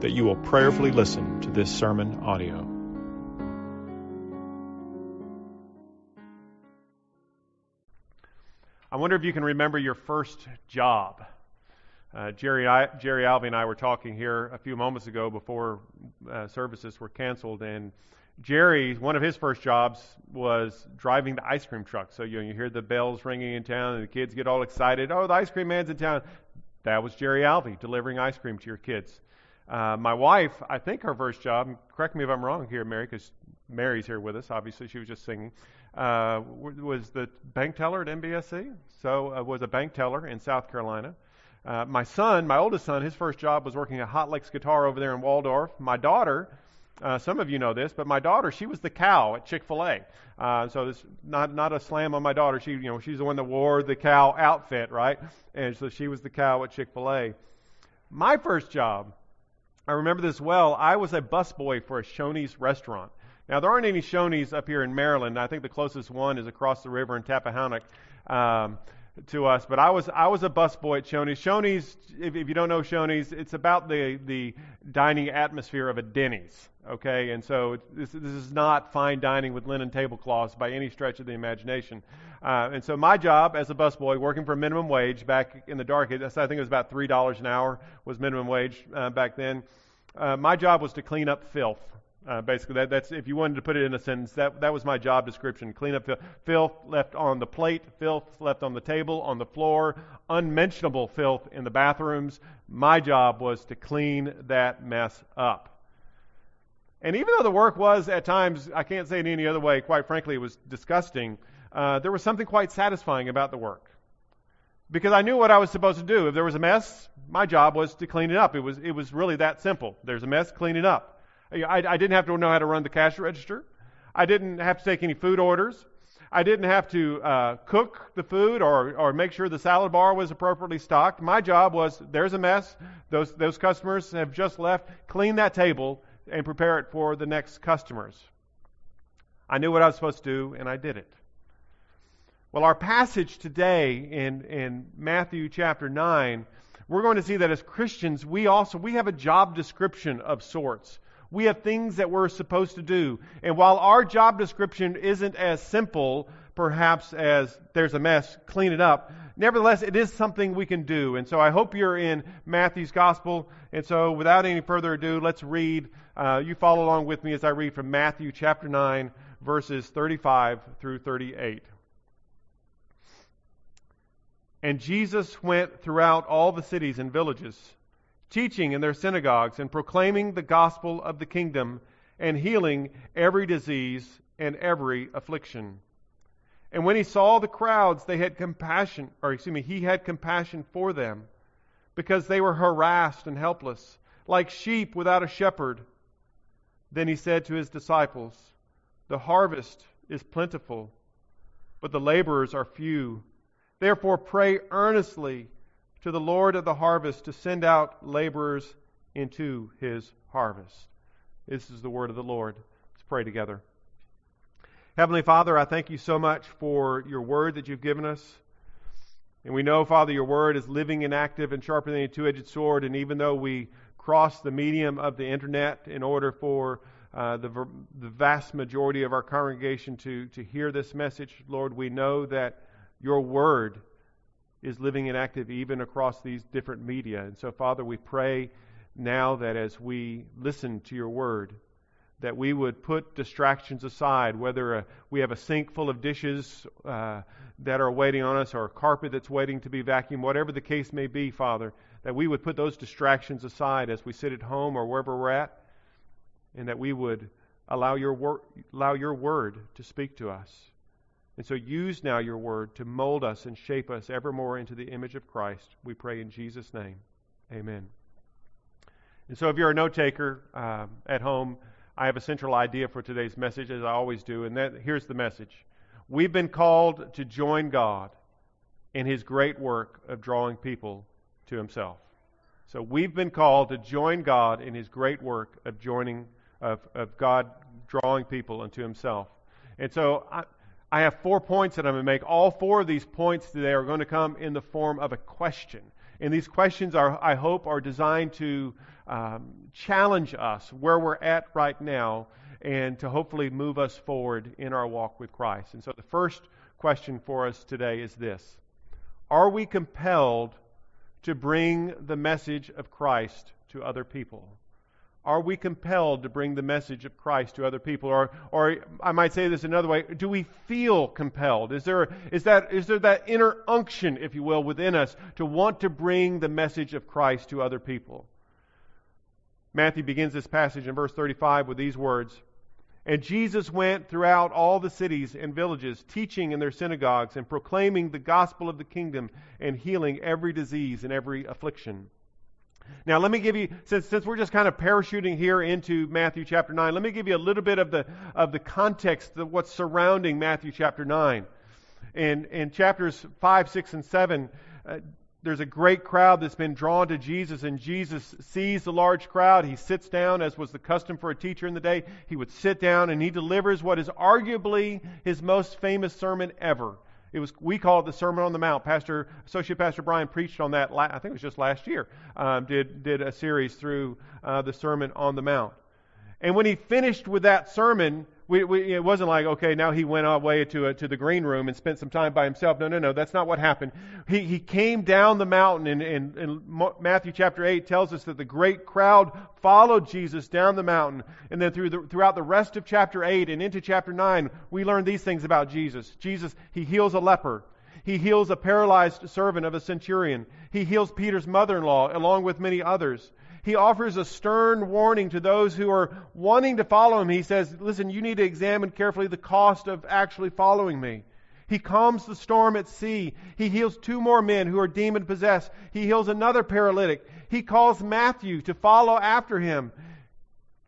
that you will prayerfully listen to this sermon audio. I wonder if you can remember your first job. Uh, Jerry, I, Jerry Alvey and I were talking here a few moments ago before uh, services were canceled, and Jerry, one of his first jobs was driving the ice cream truck. So you know, you hear the bells ringing in town, and the kids get all excited. Oh, the ice cream man's in town. That was Jerry Alvey delivering ice cream to your kids. Uh, my wife, I think her first job, correct me if I'm wrong here, Mary, because Mary's here with us. Obviously, she was just singing. Uh, was the bank teller at NBSC. So uh, was a bank teller in South Carolina. Uh, my son, my oldest son, his first job was working at Hot Licks Guitar over there in Waldorf. My daughter, uh, some of you know this, but my daughter, she was the cow at Chick Fil A. Uh, so this not not a slam on my daughter. She, you know, she's the one that wore the cow outfit, right? And so she was the cow at Chick Fil A. My first job, I remember this well. I was a busboy for a Shoney's restaurant. Now there aren't any Shoney's up here in Maryland. I think the closest one is across the river in Tappahannock. Um, to us. But I was I was a busboy at Shoney's. Shoney's, if, if you don't know Shoney's, it's about the the dining atmosphere of a Denny's. Okay, and so this this is not fine dining with linen tablecloths by any stretch of the imagination. Uh, and so my job as a busboy, working for minimum wage back in the dark, I think it was about three dollars an hour was minimum wage uh, back then. Uh, my job was to clean up filth. Uh, basically, that, that's if you wanted to put it in a sentence, that that was my job description: clean up filth, filth left on the plate, filth left on the table, on the floor, unmentionable filth in the bathrooms. My job was to clean that mess up. And even though the work was at times, I can't say it any other way. Quite frankly, it was disgusting. Uh, there was something quite satisfying about the work because I knew what I was supposed to do. If there was a mess, my job was to clean it up. It was it was really that simple. There's a mess, clean it up. I, I didn't have to know how to run the cash register. I didn't have to take any food orders. I didn't have to uh, cook the food or, or make sure the salad bar was appropriately stocked. My job was there's a mess. Those, those customers have just left. Clean that table and prepare it for the next customers. I knew what I was supposed to do, and I did it. Well, our passage today in, in Matthew chapter 9, we're going to see that as Christians, we also we have a job description of sorts. We have things that we're supposed to do. And while our job description isn't as simple, perhaps, as there's a mess, clean it up, nevertheless, it is something we can do. And so I hope you're in Matthew's Gospel. And so without any further ado, let's read. Uh, you follow along with me as I read from Matthew chapter 9, verses 35 through 38. And Jesus went throughout all the cities and villages teaching in their synagogues and proclaiming the gospel of the kingdom and healing every disease and every affliction. And when he saw the crowds, they had compassion, or excuse me, he had compassion for them because they were harassed and helpless, like sheep without a shepherd. Then he said to his disciples, The harvest is plentiful, but the laborers are few. Therefore, pray earnestly to the Lord of the harvest to send out laborers into his harvest. This is the word of the Lord. Let's pray together. Heavenly Father, I thank you so much for your word that you've given us. And we know, Father, your word is living and active and sharper than a two edged sword. And even though we cross the medium of the internet in order for uh, the, the vast majority of our congregation to, to hear this message, Lord, we know that your word is living and active even across these different media. And so, Father, we pray now that as we listen to your word, that we would put distractions aside, whether uh, we have a sink full of dishes uh, that are waiting on us or a carpet that's waiting to be vacuumed, whatever the case may be, Father, that we would put those distractions aside as we sit at home or wherever we're at, and that we would allow your, wor- allow your word to speak to us. And so use now your word to mold us and shape us ever more into the image of Christ. We pray in Jesus' name. Amen. And so if you're a note taker um, at home, I have a central idea for today's message, as I always do, and that, here's the message. We've been called to join God in His great work of drawing people to Himself. So we've been called to join God in His great work of joining, of, of God drawing people unto Himself. And so I, I have four points that I'm going to make. All four of these points today are going to come in the form of a question. And these questions are, I hope, are designed to um, challenge us where we're at right now and to hopefully move us forward in our walk with Christ. And so the first question for us today is this Are we compelled to bring the message of Christ to other people? Are we compelled to bring the message of Christ to other people? Or, or I might say this another way, do we feel compelled? Is there, is, that, is there that inner unction, if you will, within us to want to bring the message of Christ to other people? Matthew begins this passage in verse 35 with these words And Jesus went throughout all the cities and villages, teaching in their synagogues and proclaiming the gospel of the kingdom and healing every disease and every affliction. Now, let me give you, since, since we're just kind of parachuting here into Matthew chapter 9, let me give you a little bit of the, of the context of what's surrounding Matthew chapter 9. In, in chapters 5, 6, and 7, uh, there's a great crowd that's been drawn to Jesus, and Jesus sees the large crowd. He sits down, as was the custom for a teacher in the day. He would sit down and he delivers what is arguably his most famous sermon ever. It was we call it the Sermon on the Mount. Pastor Associate Pastor Brian preached on that. I think it was just last year. Um, did did a series through uh, the Sermon on the Mount. And when he finished with that sermon, we, we, it wasn't like, okay, now he went away to, a, to the green room and spent some time by himself. No, no, no, that's not what happened. He, he came down the mountain, and, and, and Matthew chapter 8 tells us that the great crowd followed Jesus down the mountain. And then through the, throughout the rest of chapter 8 and into chapter 9, we learn these things about Jesus. Jesus, he heals a leper. He heals a paralyzed servant of a centurion. He heals Peter's mother in law, along with many others he offers a stern warning to those who are wanting to follow him. He says, Listen, you need to examine carefully the cost of actually following me. He calms the storm at sea. He heals two more men who are demon possessed. He heals another paralytic. He calls Matthew to follow after him.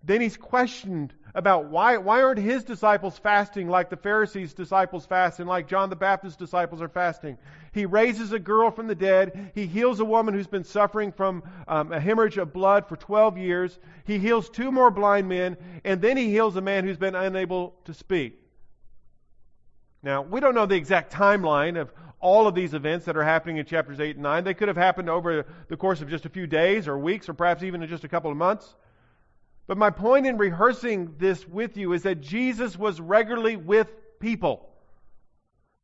Then he's questioned about why, why aren't his disciples fasting like the Pharisees' disciples fast and like John the Baptist's disciples are fasting? He raises a girl from the dead. He heals a woman who's been suffering from um, a hemorrhage of blood for 12 years. He heals two more blind men, and then he heals a man who's been unable to speak. Now, we don't know the exact timeline of all of these events that are happening in chapters 8 and 9. They could have happened over the course of just a few days or weeks or perhaps even in just a couple of months. But my point in rehearsing this with you is that Jesus was regularly with people.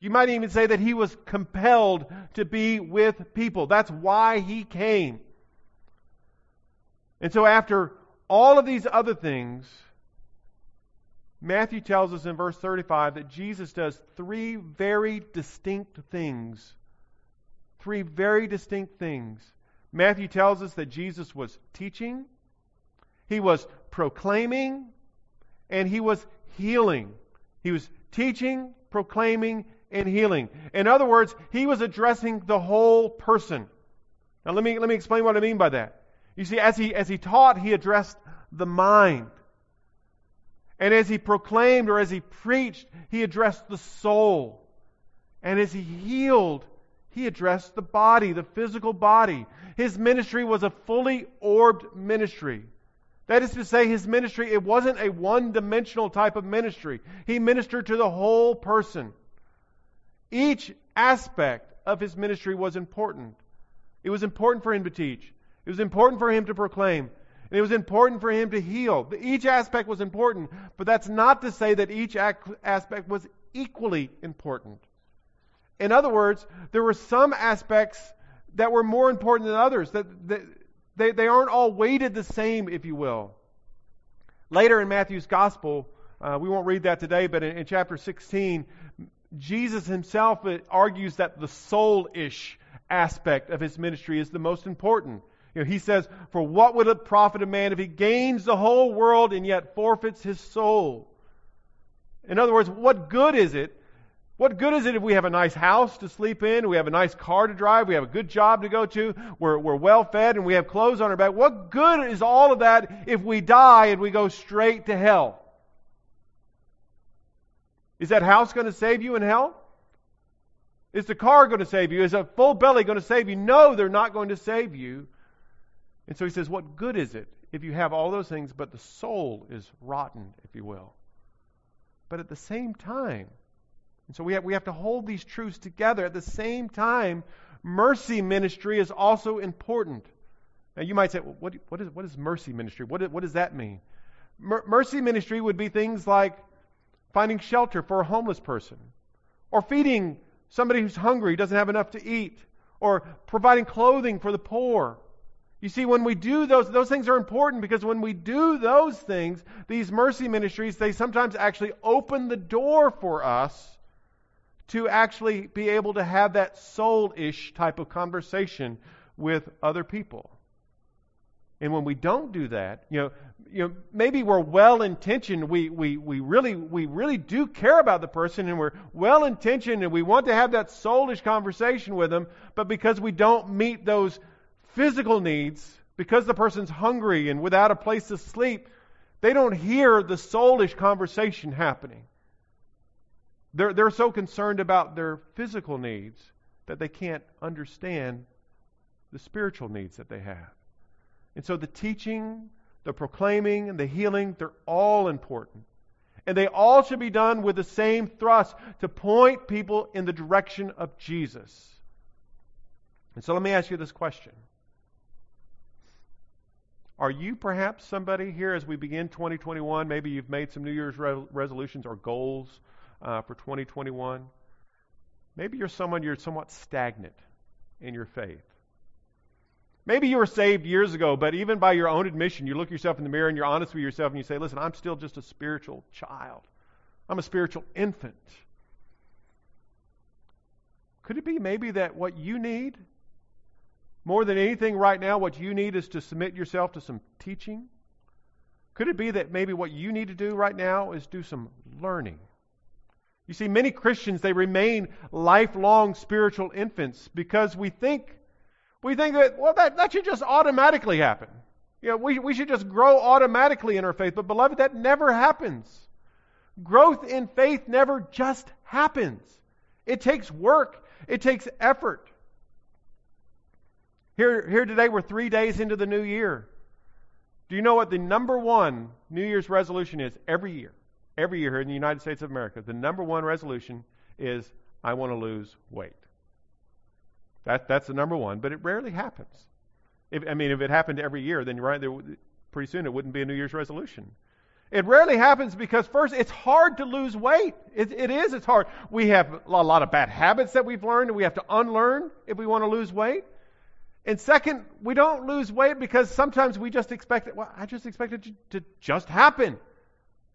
You might even say that he was compelled to be with people. That's why he came. And so, after all of these other things, Matthew tells us in verse 35 that Jesus does three very distinct things. Three very distinct things. Matthew tells us that Jesus was teaching, he was proclaiming and he was healing. He was teaching, proclaiming, and healing. In other words, he was addressing the whole person. Now let me let me explain what I mean by that. You see, as he as he taught, he addressed the mind. And as he proclaimed or as he preached, he addressed the soul. And as he healed, he addressed the body, the physical body. His ministry was a fully orbed ministry. That is to say, his ministry, it wasn't a one dimensional type of ministry. He ministered to the whole person. Each aspect of his ministry was important. It was important for him to teach, it was important for him to proclaim, and it was important for him to heal. Each aspect was important, but that's not to say that each aspect was equally important. In other words, there were some aspects that were more important than others, that, that they, they aren't all weighted the same, if you will. Later in Matthew's gospel, uh, we won't read that today, but in, in chapter 16, Jesus himself argues that the soul ish aspect of his ministry is the most important. You know, he says, For what would it profit a man if he gains the whole world and yet forfeits his soul? In other words, what good is it? What good is it if we have a nice house to sleep in, we have a nice car to drive, we have a good job to go to, we're, we're well fed, and we have clothes on our back? What good is all of that if we die and we go straight to hell? Is that house going to save you in hell? Is the car going to save you? Is a full belly going to save you? No, they're not going to save you. And so he says, What good is it if you have all those things, but the soul is rotten, if you will? But at the same time, and so we have, we have to hold these truths together. At the same time, mercy ministry is also important. Now, you might say, well, what, what, is, what is mercy ministry? What, what does that mean? Mer- mercy ministry would be things like finding shelter for a homeless person, or feeding somebody who's hungry, doesn't have enough to eat, or providing clothing for the poor. You see, when we do those, those things are important because when we do those things, these mercy ministries, they sometimes actually open the door for us to actually be able to have that soul ish type of conversation with other people. And when we don't do that, you know, you know, maybe we're well intentioned. We, we, we really we really do care about the person and we're well intentioned and we want to have that soulish conversation with them, but because we don't meet those physical needs, because the person's hungry and without a place to sleep, they don't hear the soulish conversation happening. They're, they're so concerned about their physical needs that they can't understand the spiritual needs that they have. And so the teaching, the proclaiming, and the healing, they're all important. And they all should be done with the same thrust to point people in the direction of Jesus. And so let me ask you this question Are you perhaps somebody here as we begin 2021? Maybe you've made some New Year's re- resolutions or goals uh, for 2021. Maybe you're someone you're somewhat stagnant in your faith. Maybe you were saved years ago, but even by your own admission, you look yourself in the mirror and you're honest with yourself and you say, listen, I'm still just a spiritual child. I'm a spiritual infant. Could it be maybe that what you need, more than anything right now, what you need is to submit yourself to some teaching? Could it be that maybe what you need to do right now is do some learning? You see, many Christians, they remain lifelong spiritual infants because we think, we think that, well, that, that should just automatically happen. You know, we, we should just grow automatically in our faith. But, beloved, that never happens. Growth in faith never just happens. It takes work, it takes effort. Here, here today, we're three days into the new year. Do you know what the number one New Year's resolution is every year? Every year here in the United States of America, the number one resolution is I want to lose weight. That, that's the number one, but it rarely happens. If, I mean, if it happened every year, then right there, pretty soon it wouldn't be a New Year's resolution. It rarely happens because, first, it's hard to lose weight. It, it is, it's hard. We have a lot of bad habits that we've learned and we have to unlearn if we want to lose weight. And second, we don't lose weight because sometimes we just expect it, well, I just expect it to, to just happen.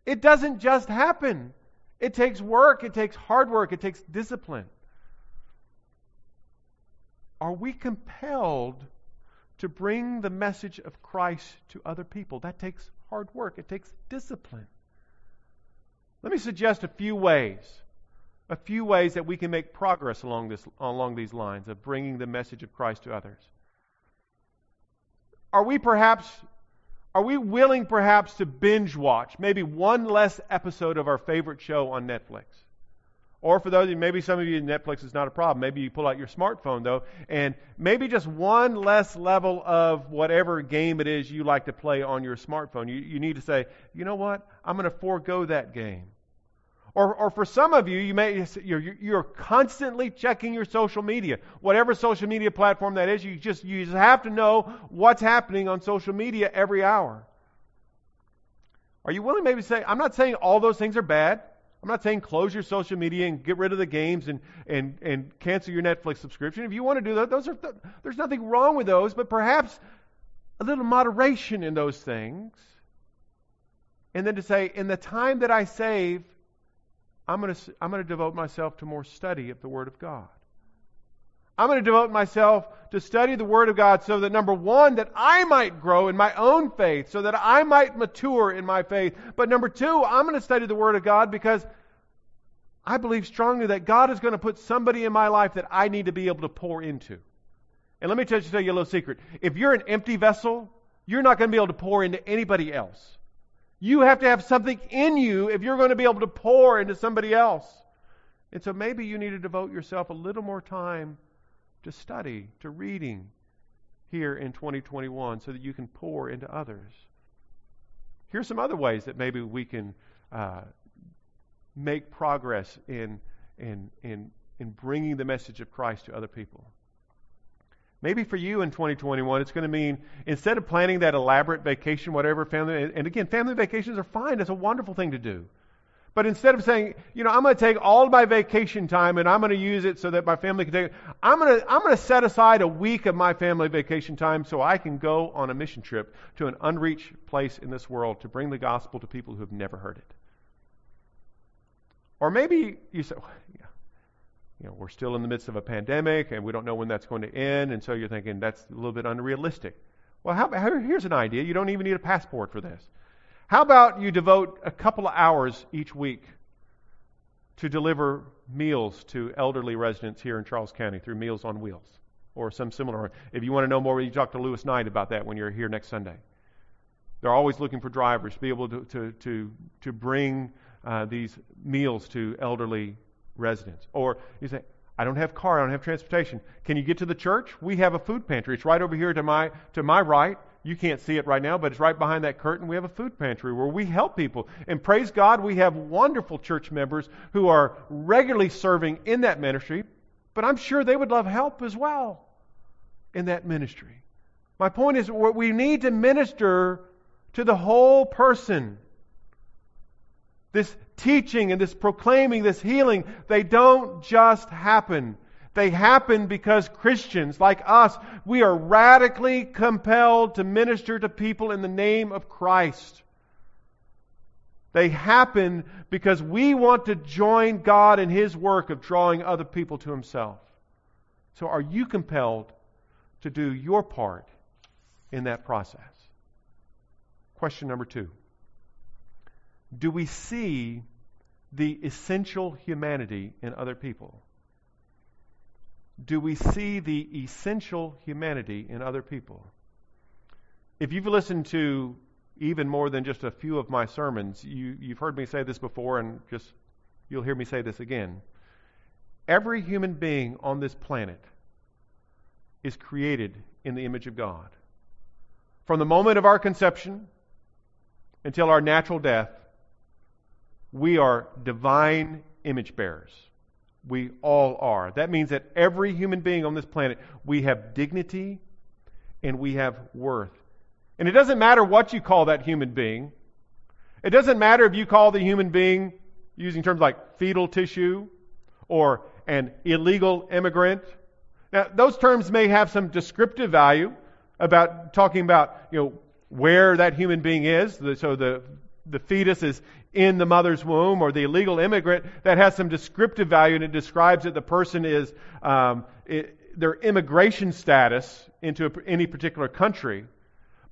It doesn't just happen. It takes work, it takes hard work, it takes discipline. Are we compelled to bring the message of Christ to other people? That takes hard work, it takes discipline. Let me suggest a few ways, a few ways that we can make progress along, this, along these lines of bringing the message of Christ to others. Are we perhaps are we willing perhaps to binge watch maybe one less episode of our favorite show on Netflix? Or for those of you, maybe some of you, Netflix is not a problem. Maybe you pull out your smartphone, though, and maybe just one less level of whatever game it is you like to play on your smartphone. You, you need to say, you know what? I'm going to forego that game. Or, or for some of you, you may you're, you're constantly checking your social media, whatever social media platform that is. You just you just have to know what's happening on social media every hour. Are you willing maybe to say, I'm not saying all those things are bad. I'm not saying close your social media and get rid of the games and, and, and cancel your Netflix subscription. If you want to do that, those are there's nothing wrong with those, but perhaps a little moderation in those things. And then to say, in the time that I save, I'm going to, I'm going to devote myself to more study of the Word of God. I'm going to devote myself to study the Word of God so that, number one, that I might grow in my own faith, so that I might mature in my faith. But number two, I'm going to study the Word of God because I believe strongly that God is going to put somebody in my life that I need to be able to pour into. And let me tell you, tell you a little secret. If you're an empty vessel, you're not going to be able to pour into anybody else. You have to have something in you if you're going to be able to pour into somebody else. And so maybe you need to devote yourself a little more time to study, to reading here in 2021 so that you can pour into others. Here's some other ways that maybe we can uh, make progress in, in, in, in bringing the message of Christ to other people. Maybe for you in 2021, it's going to mean instead of planning that elaborate vacation, whatever family, and again, family vacations are fine. That's a wonderful thing to do. But instead of saying, you know, I'm going to take all my vacation time and I'm going to use it so that my family can take it, I'm going to, I'm going to set aside a week of my family vacation time so I can go on a mission trip to an unreached place in this world to bring the gospel to people who have never heard it. Or maybe you say, you know, we're still in the midst of a pandemic and we don't know when that's going to end, and so you're thinking that's a little bit unrealistic. Well, how, here's an idea. You don't even need a passport for this. How about you devote a couple of hours each week to deliver meals to elderly residents here in Charles County through Meals on Wheels or some similar? If you want to know more, you talk to Lewis Knight about that when you're here next Sunday. They're always looking for drivers to be able to, to, to, to bring uh, these meals to elderly residents. Or you say, I don't have car, I don't have transportation. Can you get to the church? We have a food pantry. It's right over here to my to my right. You can't see it right now, but it's right behind that curtain. We have a food pantry where we help people. And praise God, we have wonderful church members who are regularly serving in that ministry, but I'm sure they would love help as well in that ministry. My point is, we need to minister to the whole person. This teaching and this proclaiming, this healing, they don't just happen. They happen because Christians like us, we are radically compelled to minister to people in the name of Christ. They happen because we want to join God in His work of drawing other people to Himself. So, are you compelled to do your part in that process? Question number two do we see the essential humanity in other people? Do we see the essential humanity in other people? If you've listened to even more than just a few of my sermons, you, you've heard me say this before, and just you'll hear me say this again. Every human being on this planet is created in the image of God. From the moment of our conception until our natural death, we are divine image bearers. We all are. That means that every human being on this planet, we have dignity and we have worth. And it doesn't matter what you call that human being. It doesn't matter if you call the human being, using terms like fetal tissue or an illegal immigrant. Now, those terms may have some descriptive value about talking about, you know, where that human being is. So the, the fetus is in the mother's womb or the illegal immigrant that has some descriptive value and it describes that the person is um, it, their immigration status into a, any particular country.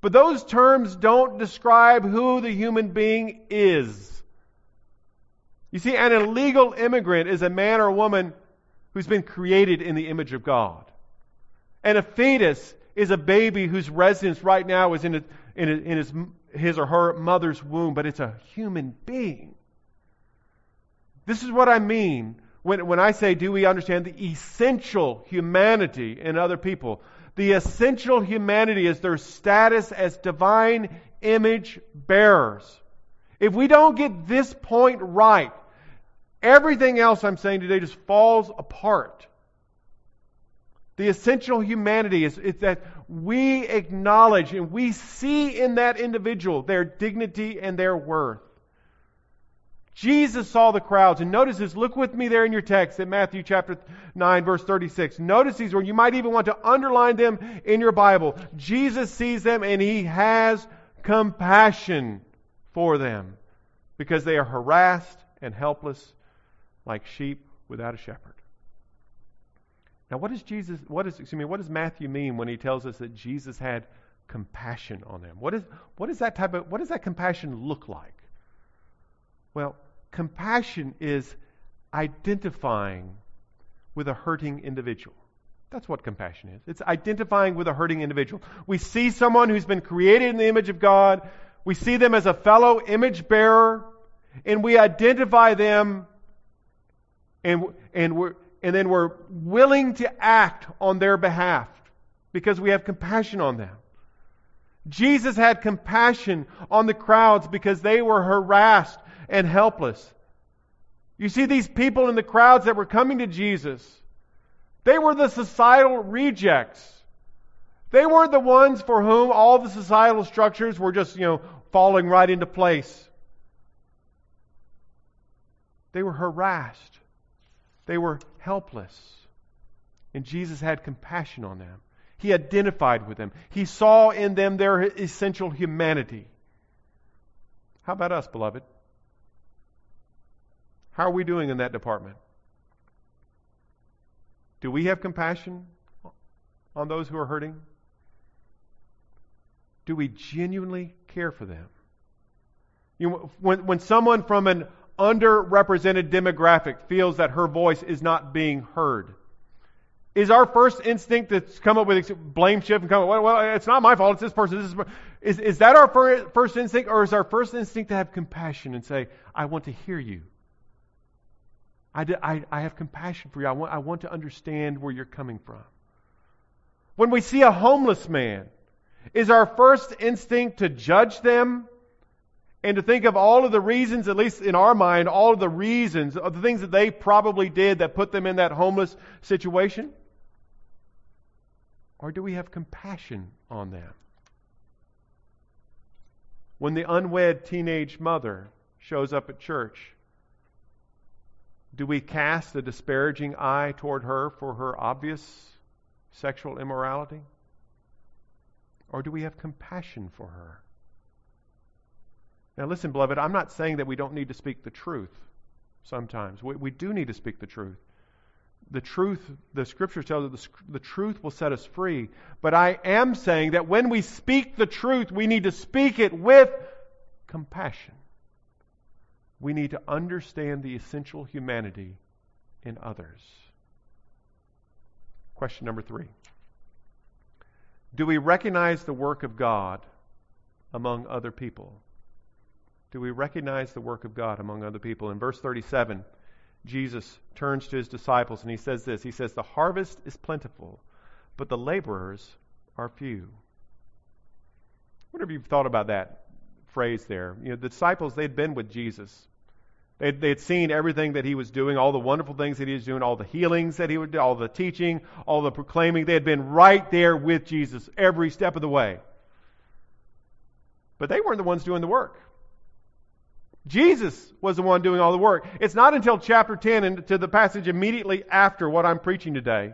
But those terms don't describe who the human being is. You see, an illegal immigrant is a man or woman who's been created in the image of God. And a fetus is a baby whose residence right now is in, a, in, a, in his his or her mother's womb, but it's a human being. This is what I mean when, when I say, do we understand the essential humanity in other people? The essential humanity is their status as divine image bearers. If we don't get this point right, everything else I'm saying today just falls apart. The essential humanity is, that we acknowledge and we see in that individual their dignity and their worth. Jesus saw the crowds, and notice this. Look with me there in your text at Matthew chapter 9, verse 36. Notice these, or you might even want to underline them in your Bible. Jesus sees them and he has compassion for them because they are harassed and helpless like sheep without a shepherd. Now, what does Jesus, what does, excuse me, what does Matthew mean when he tells us that Jesus had compassion on them? What is, what is that type of, what does that compassion look like? Well, compassion is identifying with a hurting individual. That's what compassion is. It's identifying with a hurting individual. We see someone who's been created in the image of God. We see them as a fellow image bearer, and we identify them, and, and, we're, and then we're willing to act on their behalf because we have compassion on them. Jesus had compassion on the crowds because they were harassed and helpless. You see these people in the crowds that were coming to Jesus they were the societal rejects. They weren't the ones for whom all the societal structures were just, you know, falling right into place. They were harassed. They were helpless. And Jesus had compassion on them. He identified with them. He saw in them their essential humanity. How about us, beloved? How are we doing in that department? Do we have compassion on those who are hurting? Do we genuinely care for them? You know, when, when someone from an underrepresented demographic feels that her voice is not being heard, is our first instinct to come up with blame shift and come up, well, well it's not my fault, it's this person. This is, is, is that our first instinct, or is our first instinct to have compassion and say, I want to hear you? I, I, I have compassion for you. I want, I want to understand where you're coming from. When we see a homeless man, is our first instinct to judge them and to think of all of the reasons, at least in our mind, all of the reasons of the things that they probably did that put them in that homeless situation? Or do we have compassion on them? When the unwed teenage mother shows up at church do we cast a disparaging eye toward her for her obvious sexual immorality? Or do we have compassion for her? Now, listen, beloved, I'm not saying that we don't need to speak the truth sometimes. We, we do need to speak the truth. The truth, the scriptures tell us the, the truth will set us free. But I am saying that when we speak the truth, we need to speak it with compassion we need to understand the essential humanity in others. Question number three Do we recognize the work of God among other people? Do we recognize the work of God among other people? In verse 37, Jesus turns to his disciples and he says this He says, The harvest is plentiful, but the laborers are few. What have you thought about that phrase there. You know, the disciples, they'd been with Jesus. They'd, they'd seen everything that he was doing, all the wonderful things that he was doing, all the healings that he would do, all the teaching, all the proclaiming. They had been right there with Jesus every step of the way. But they weren't the ones doing the work. Jesus was the one doing all the work. It's not until chapter 10 and to the passage immediately after what I'm preaching today.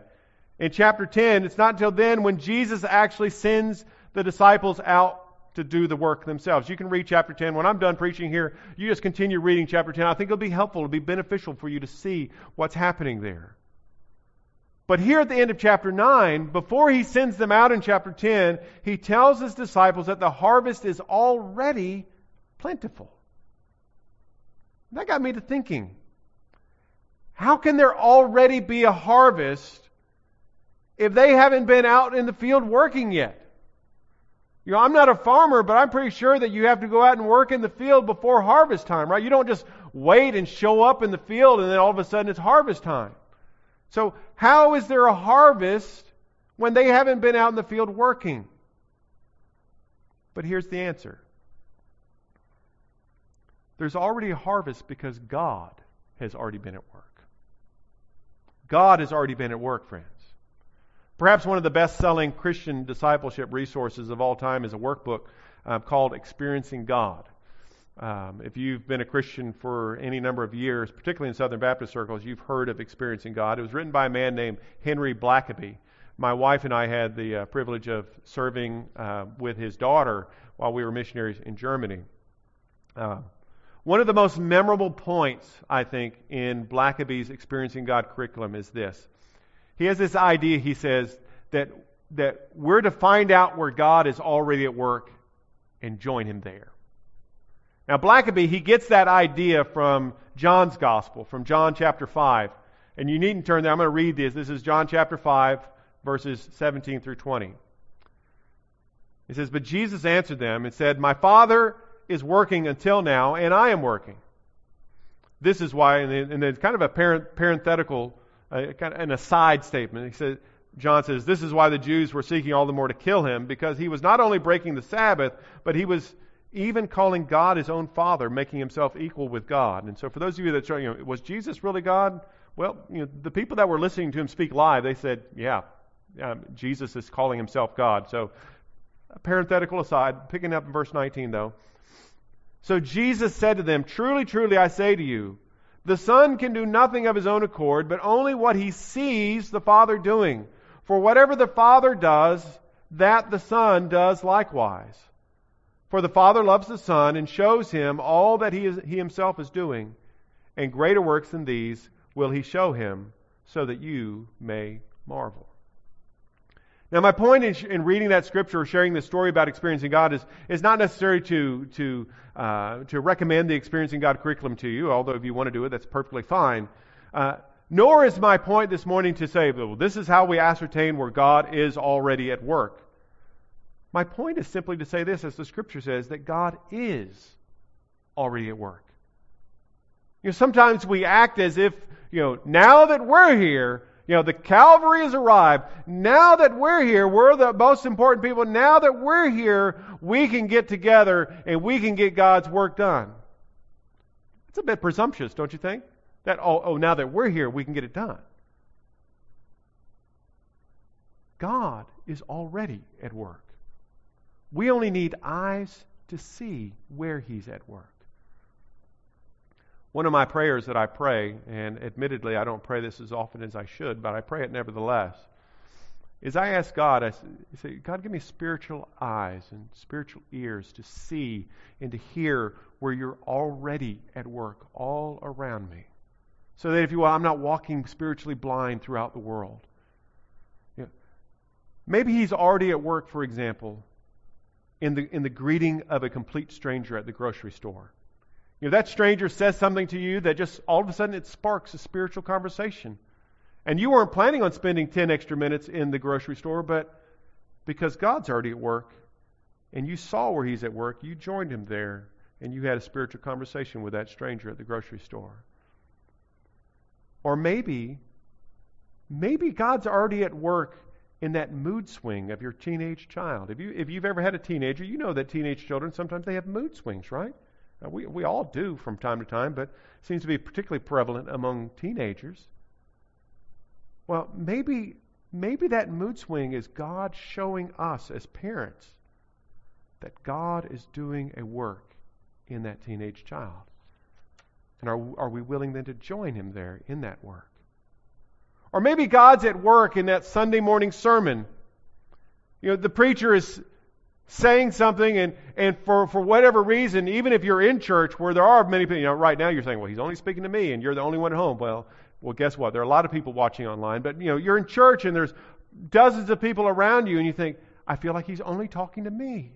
In chapter 10, it's not until then when Jesus actually sends the disciples out to do the work themselves. You can read chapter 10. When I'm done preaching here, you just continue reading chapter 10. I think it'll be helpful, it'll be beneficial for you to see what's happening there. But here at the end of chapter 9, before he sends them out in chapter 10, he tells his disciples that the harvest is already plentiful. That got me to thinking how can there already be a harvest if they haven't been out in the field working yet? You know, I'm not a farmer, but I'm pretty sure that you have to go out and work in the field before harvest time, right? You don't just wait and show up in the field and then all of a sudden it's harvest time. So, how is there a harvest when they haven't been out in the field working? But here's the answer there's already a harvest because God has already been at work. God has already been at work, friends. Perhaps one of the best selling Christian discipleship resources of all time is a workbook uh, called Experiencing God. Um, if you've been a Christian for any number of years, particularly in Southern Baptist circles, you've heard of Experiencing God. It was written by a man named Henry Blackaby. My wife and I had the uh, privilege of serving uh, with his daughter while we were missionaries in Germany. Uh, one of the most memorable points, I think, in Blackaby's Experiencing God curriculum is this he has this idea, he says, that, that we're to find out where God is already at work and join him there. Now, Blackaby, he gets that idea from John's Gospel, from John chapter 5. And you needn't turn there. I'm going to read this. This is John chapter 5, verses 17 through 20. It says, But Jesus answered them and said, My Father is working until now, and I am working. This is why, and it's kind of a parenthetical, uh, kind of an aside statement. He says, John says, This is why the Jews were seeking all the more to kill him, because he was not only breaking the Sabbath, but he was even calling God his own Father, making himself equal with God. And so, for those of you that, you know, was Jesus really God? Well, you know, the people that were listening to him speak live, they said, Yeah, um, Jesus is calling himself God. So, a parenthetical aside, picking up in verse 19, though. So Jesus said to them, Truly, truly, I say to you, the Son can do nothing of his own accord, but only what he sees the Father doing. For whatever the Father does, that the Son does likewise. For the Father loves the Son and shows him all that he, is, he himself is doing, and greater works than these will he show him, so that you may marvel. Now, my point in, in reading that scripture or sharing this story about experiencing God is, is not necessarily to, to, uh, to recommend the Experiencing God curriculum to you, although if you want to do it, that's perfectly fine. Uh, nor is my point this morning to say, well, this is how we ascertain where God is already at work. My point is simply to say this, as the scripture says, that God is already at work. You know, sometimes we act as if, you know, now that we're here, you know, the Calvary has arrived. Now that we're here, we're the most important people. Now that we're here, we can get together and we can get God's work done. It's a bit presumptuous, don't you think? That, oh, oh, now that we're here, we can get it done. God is already at work. We only need eyes to see where He's at work. One of my prayers that I pray, and admittedly I don't pray this as often as I should, but I pray it nevertheless, is I ask God, I say, God, give me spiritual eyes and spiritual ears to see and to hear where you're already at work all around me. So that, if you will, I'm not walking spiritually blind throughout the world. You know, maybe he's already at work, for example, in the, in the greeting of a complete stranger at the grocery store. You know, that stranger says something to you that just all of a sudden it sparks a spiritual conversation. And you weren't planning on spending 10 extra minutes in the grocery store, but because God's already at work and you saw where He's at work, you joined Him there and you had a spiritual conversation with that stranger at the grocery store. Or maybe, maybe God's already at work in that mood swing of your teenage child. If, you, if you've ever had a teenager, you know that teenage children sometimes they have mood swings, right? We, we all do from time to time, but seems to be particularly prevalent among teenagers. Well, maybe, maybe that mood swing is God showing us as parents that God is doing a work in that teenage child. And are, are we willing then to join him there in that work? Or maybe God's at work in that Sunday morning sermon. You know, the preacher is saying something and, and for, for whatever reason, even if you're in church where there are many people, you know, right now you're saying, well, he's only speaking to me and you're the only one at home. Well, well, guess what? There are a lot of people watching online, but you know, you're in church and there's dozens of people around you and you think, I feel like he's only talking to me.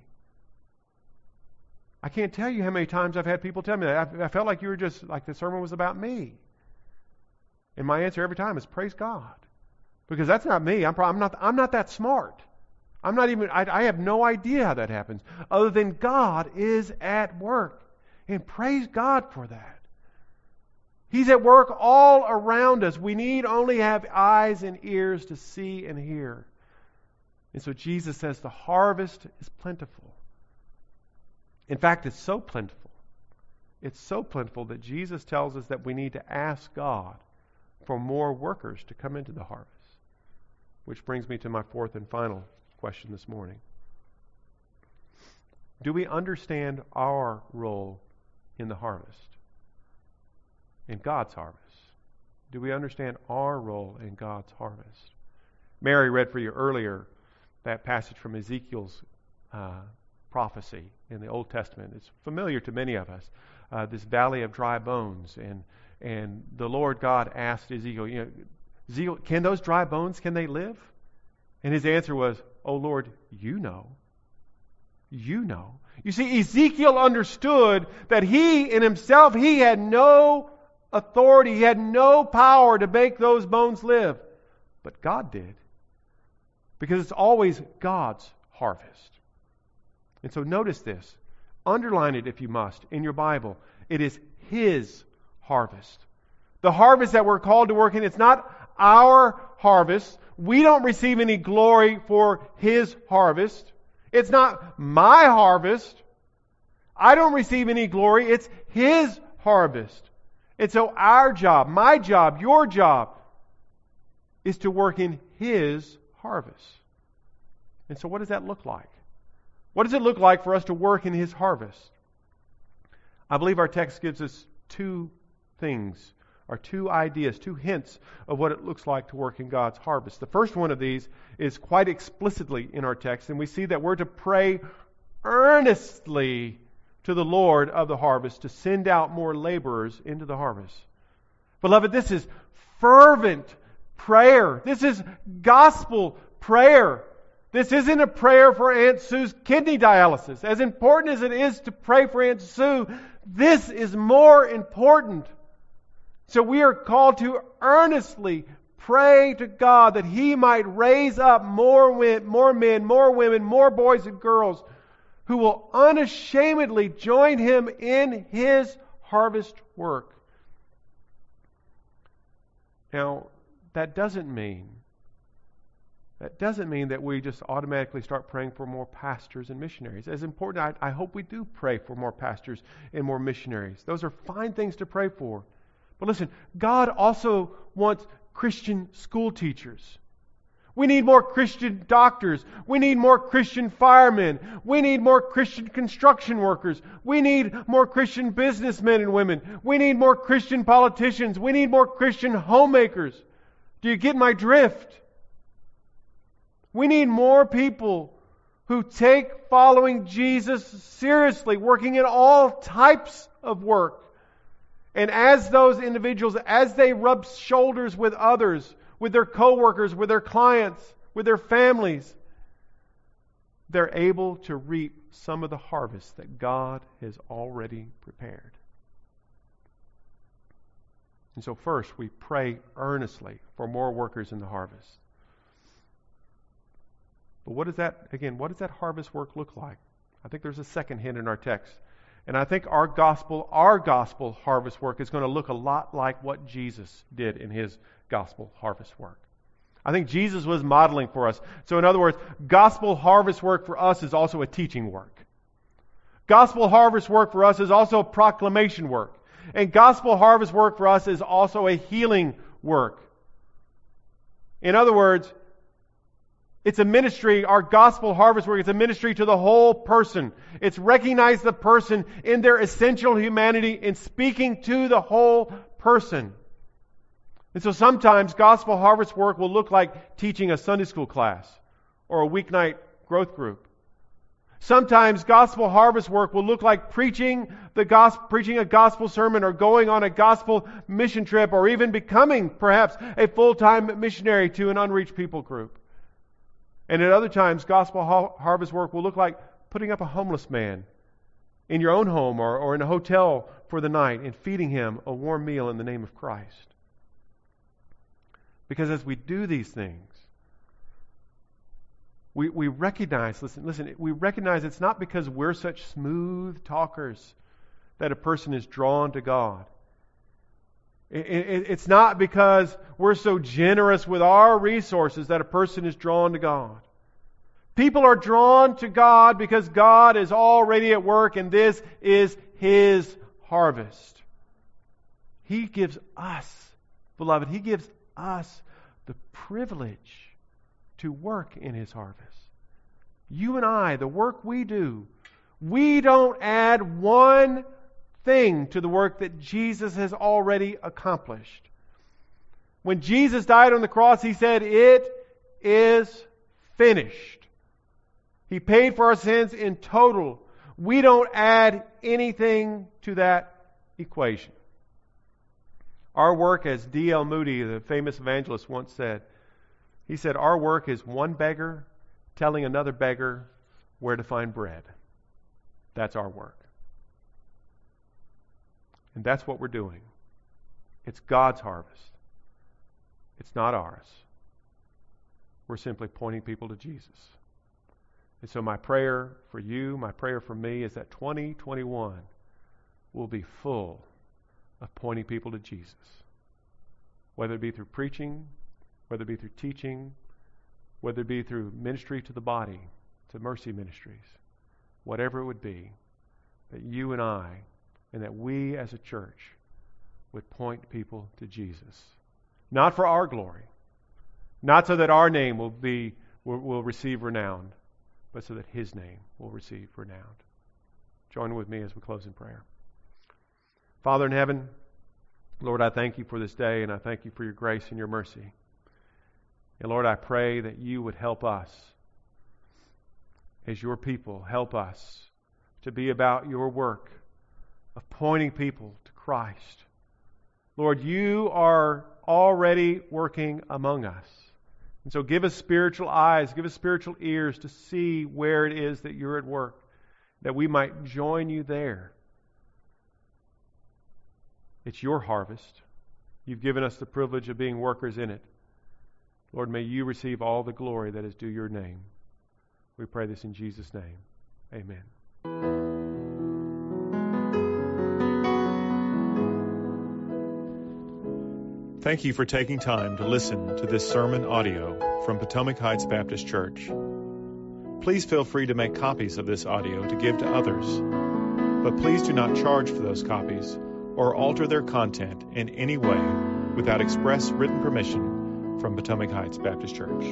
I can't tell you how many times I've had people tell me that. I, I felt like you were just, like the sermon was about me. And my answer every time is, praise God. Because that's not me. I'm, I'm, not, I'm not that smart. I'm not even, I, I have no idea how that happens, other than God is at work. And praise God for that. He's at work all around us. We need only have eyes and ears to see and hear. And so Jesus says the harvest is plentiful. In fact, it's so plentiful. It's so plentiful that Jesus tells us that we need to ask God for more workers to come into the harvest. Which brings me to my fourth and final question this morning. Do we understand our role in the harvest? In God's harvest? Do we understand our role in God's harvest? Mary read for you earlier that passage from Ezekiel's uh, prophecy in the Old Testament. It's familiar to many of us. Uh, this valley of dry bones, and and the Lord God asked Ezekiel, you know, Ezekiel, can those dry bones can they live? And his answer was, Oh Lord, you know. You know. You see, Ezekiel understood that he in himself, he had no authority. He had no power to make those bones live. But God did. Because it's always God's harvest. And so notice this. Underline it if you must in your Bible. It is His harvest. The harvest that we're called to work in, it's not our harvest. We don't receive any glory for His harvest. It's not my harvest. I don't receive any glory. It's His harvest. And so our job, my job, your job, is to work in His harvest. And so what does that look like? What does it look like for us to work in His harvest? I believe our text gives us two things, or two ideas, two hints of what it looks like to work in God's harvest. The first one of these is quite explicitly in our text, and we see that we're to pray earnestly to the Lord of the harvest to send out more laborers into the harvest. Beloved, this is fervent prayer. This is gospel prayer. This isn't a prayer for Aunt Sue's kidney dialysis. As important as it is to pray for Aunt Sue, this is more important. So we are called to earnestly pray to God that He might raise up more, more men, more women, more boys and girls who will unashamedly join Him in His harvest work. Now, that doesn't mean that doesn't mean that we just automatically start praying for more pastors and missionaries. As important, I, I, hope we do pray for more pastors and more missionaries. Those are fine things to pray for. But listen, God also wants Christian school teachers. We need more Christian doctors. We need more Christian firemen. We need more Christian construction workers. We need more Christian businessmen and women. We need more Christian politicians. We need more Christian homemakers. Do you get my drift? We need more people who take following Jesus seriously, working in all types of work. And as those individuals, as they rub shoulders with others, with their coworkers, with their clients, with their families, they're able to reap some of the harvest that God has already prepared. And so, first, we pray earnestly for more workers in the harvest. But what does that, again, what does that harvest work look like? I think there's a second hint in our text. And I think our gospel, our gospel harvest work is going to look a lot like what Jesus did in his gospel harvest work. I think Jesus was modeling for us. So, in other words, gospel harvest work for us is also a teaching work. Gospel harvest work for us is also a proclamation work. And gospel harvest work for us is also a healing work. In other words, it's a ministry, our gospel harvest work, it's a ministry to the whole person. It's recognize the person in their essential humanity and speaking to the whole person. And so sometimes gospel harvest work will look like teaching a Sunday school class or a weeknight growth group. Sometimes gospel harvest work will look like preaching the gospel, preaching a gospel sermon or going on a gospel mission trip or even becoming perhaps a full-time missionary to an unreached people group. And at other times, gospel harvest work will look like putting up a homeless man in your own home or, or in a hotel for the night and feeding him a warm meal in the name of Christ. Because as we do these things, we, we recognize, listen, listen, we recognize it's not because we're such smooth talkers that a person is drawn to God. It, it, it's not because we're so generous with our resources that a person is drawn to God. People are drawn to God because God is already at work and this is His harvest. He gives us, beloved, He gives us the privilege to work in His harvest. You and I, the work we do, we don't add one thing to the work that Jesus has already accomplished. When Jesus died on the cross, He said, It is finished. He paid for our sins in total. We don't add anything to that equation. Our work, as D.L. Moody, the famous evangelist, once said, he said, Our work is one beggar telling another beggar where to find bread. That's our work. And that's what we're doing. It's God's harvest. It's not ours. We're simply pointing people to Jesus. And so, my prayer for you, my prayer for me, is that 2021 will be full of pointing people to Jesus. Whether it be through preaching, whether it be through teaching, whether it be through ministry to the body, to mercy ministries, whatever it would be, that you and I, and that we as a church, would point people to Jesus. Not for our glory, not so that our name will be will, will receive renown, but so that his name will receive renown. Join with me as we close in prayer. Father in heaven, Lord, I thank you for this day and I thank you for your grace and your mercy. And Lord, I pray that you would help us as your people, help us to be about your work of pointing people to Christ. Lord, you are already working among us. And so give us spiritual eyes, give us spiritual ears to see where it is that you're at work, that we might join you there. It's your harvest. You've given us the privilege of being workers in it. Lord, may you receive all the glory that is due your name. We pray this in Jesus' name. Amen. Thank you for taking time to listen to this sermon audio from Potomac Heights Baptist Church. Please feel free to make copies of this audio to give to others, but please do not charge for those copies or alter their content in any way without express written permission from Potomac Heights Baptist Church.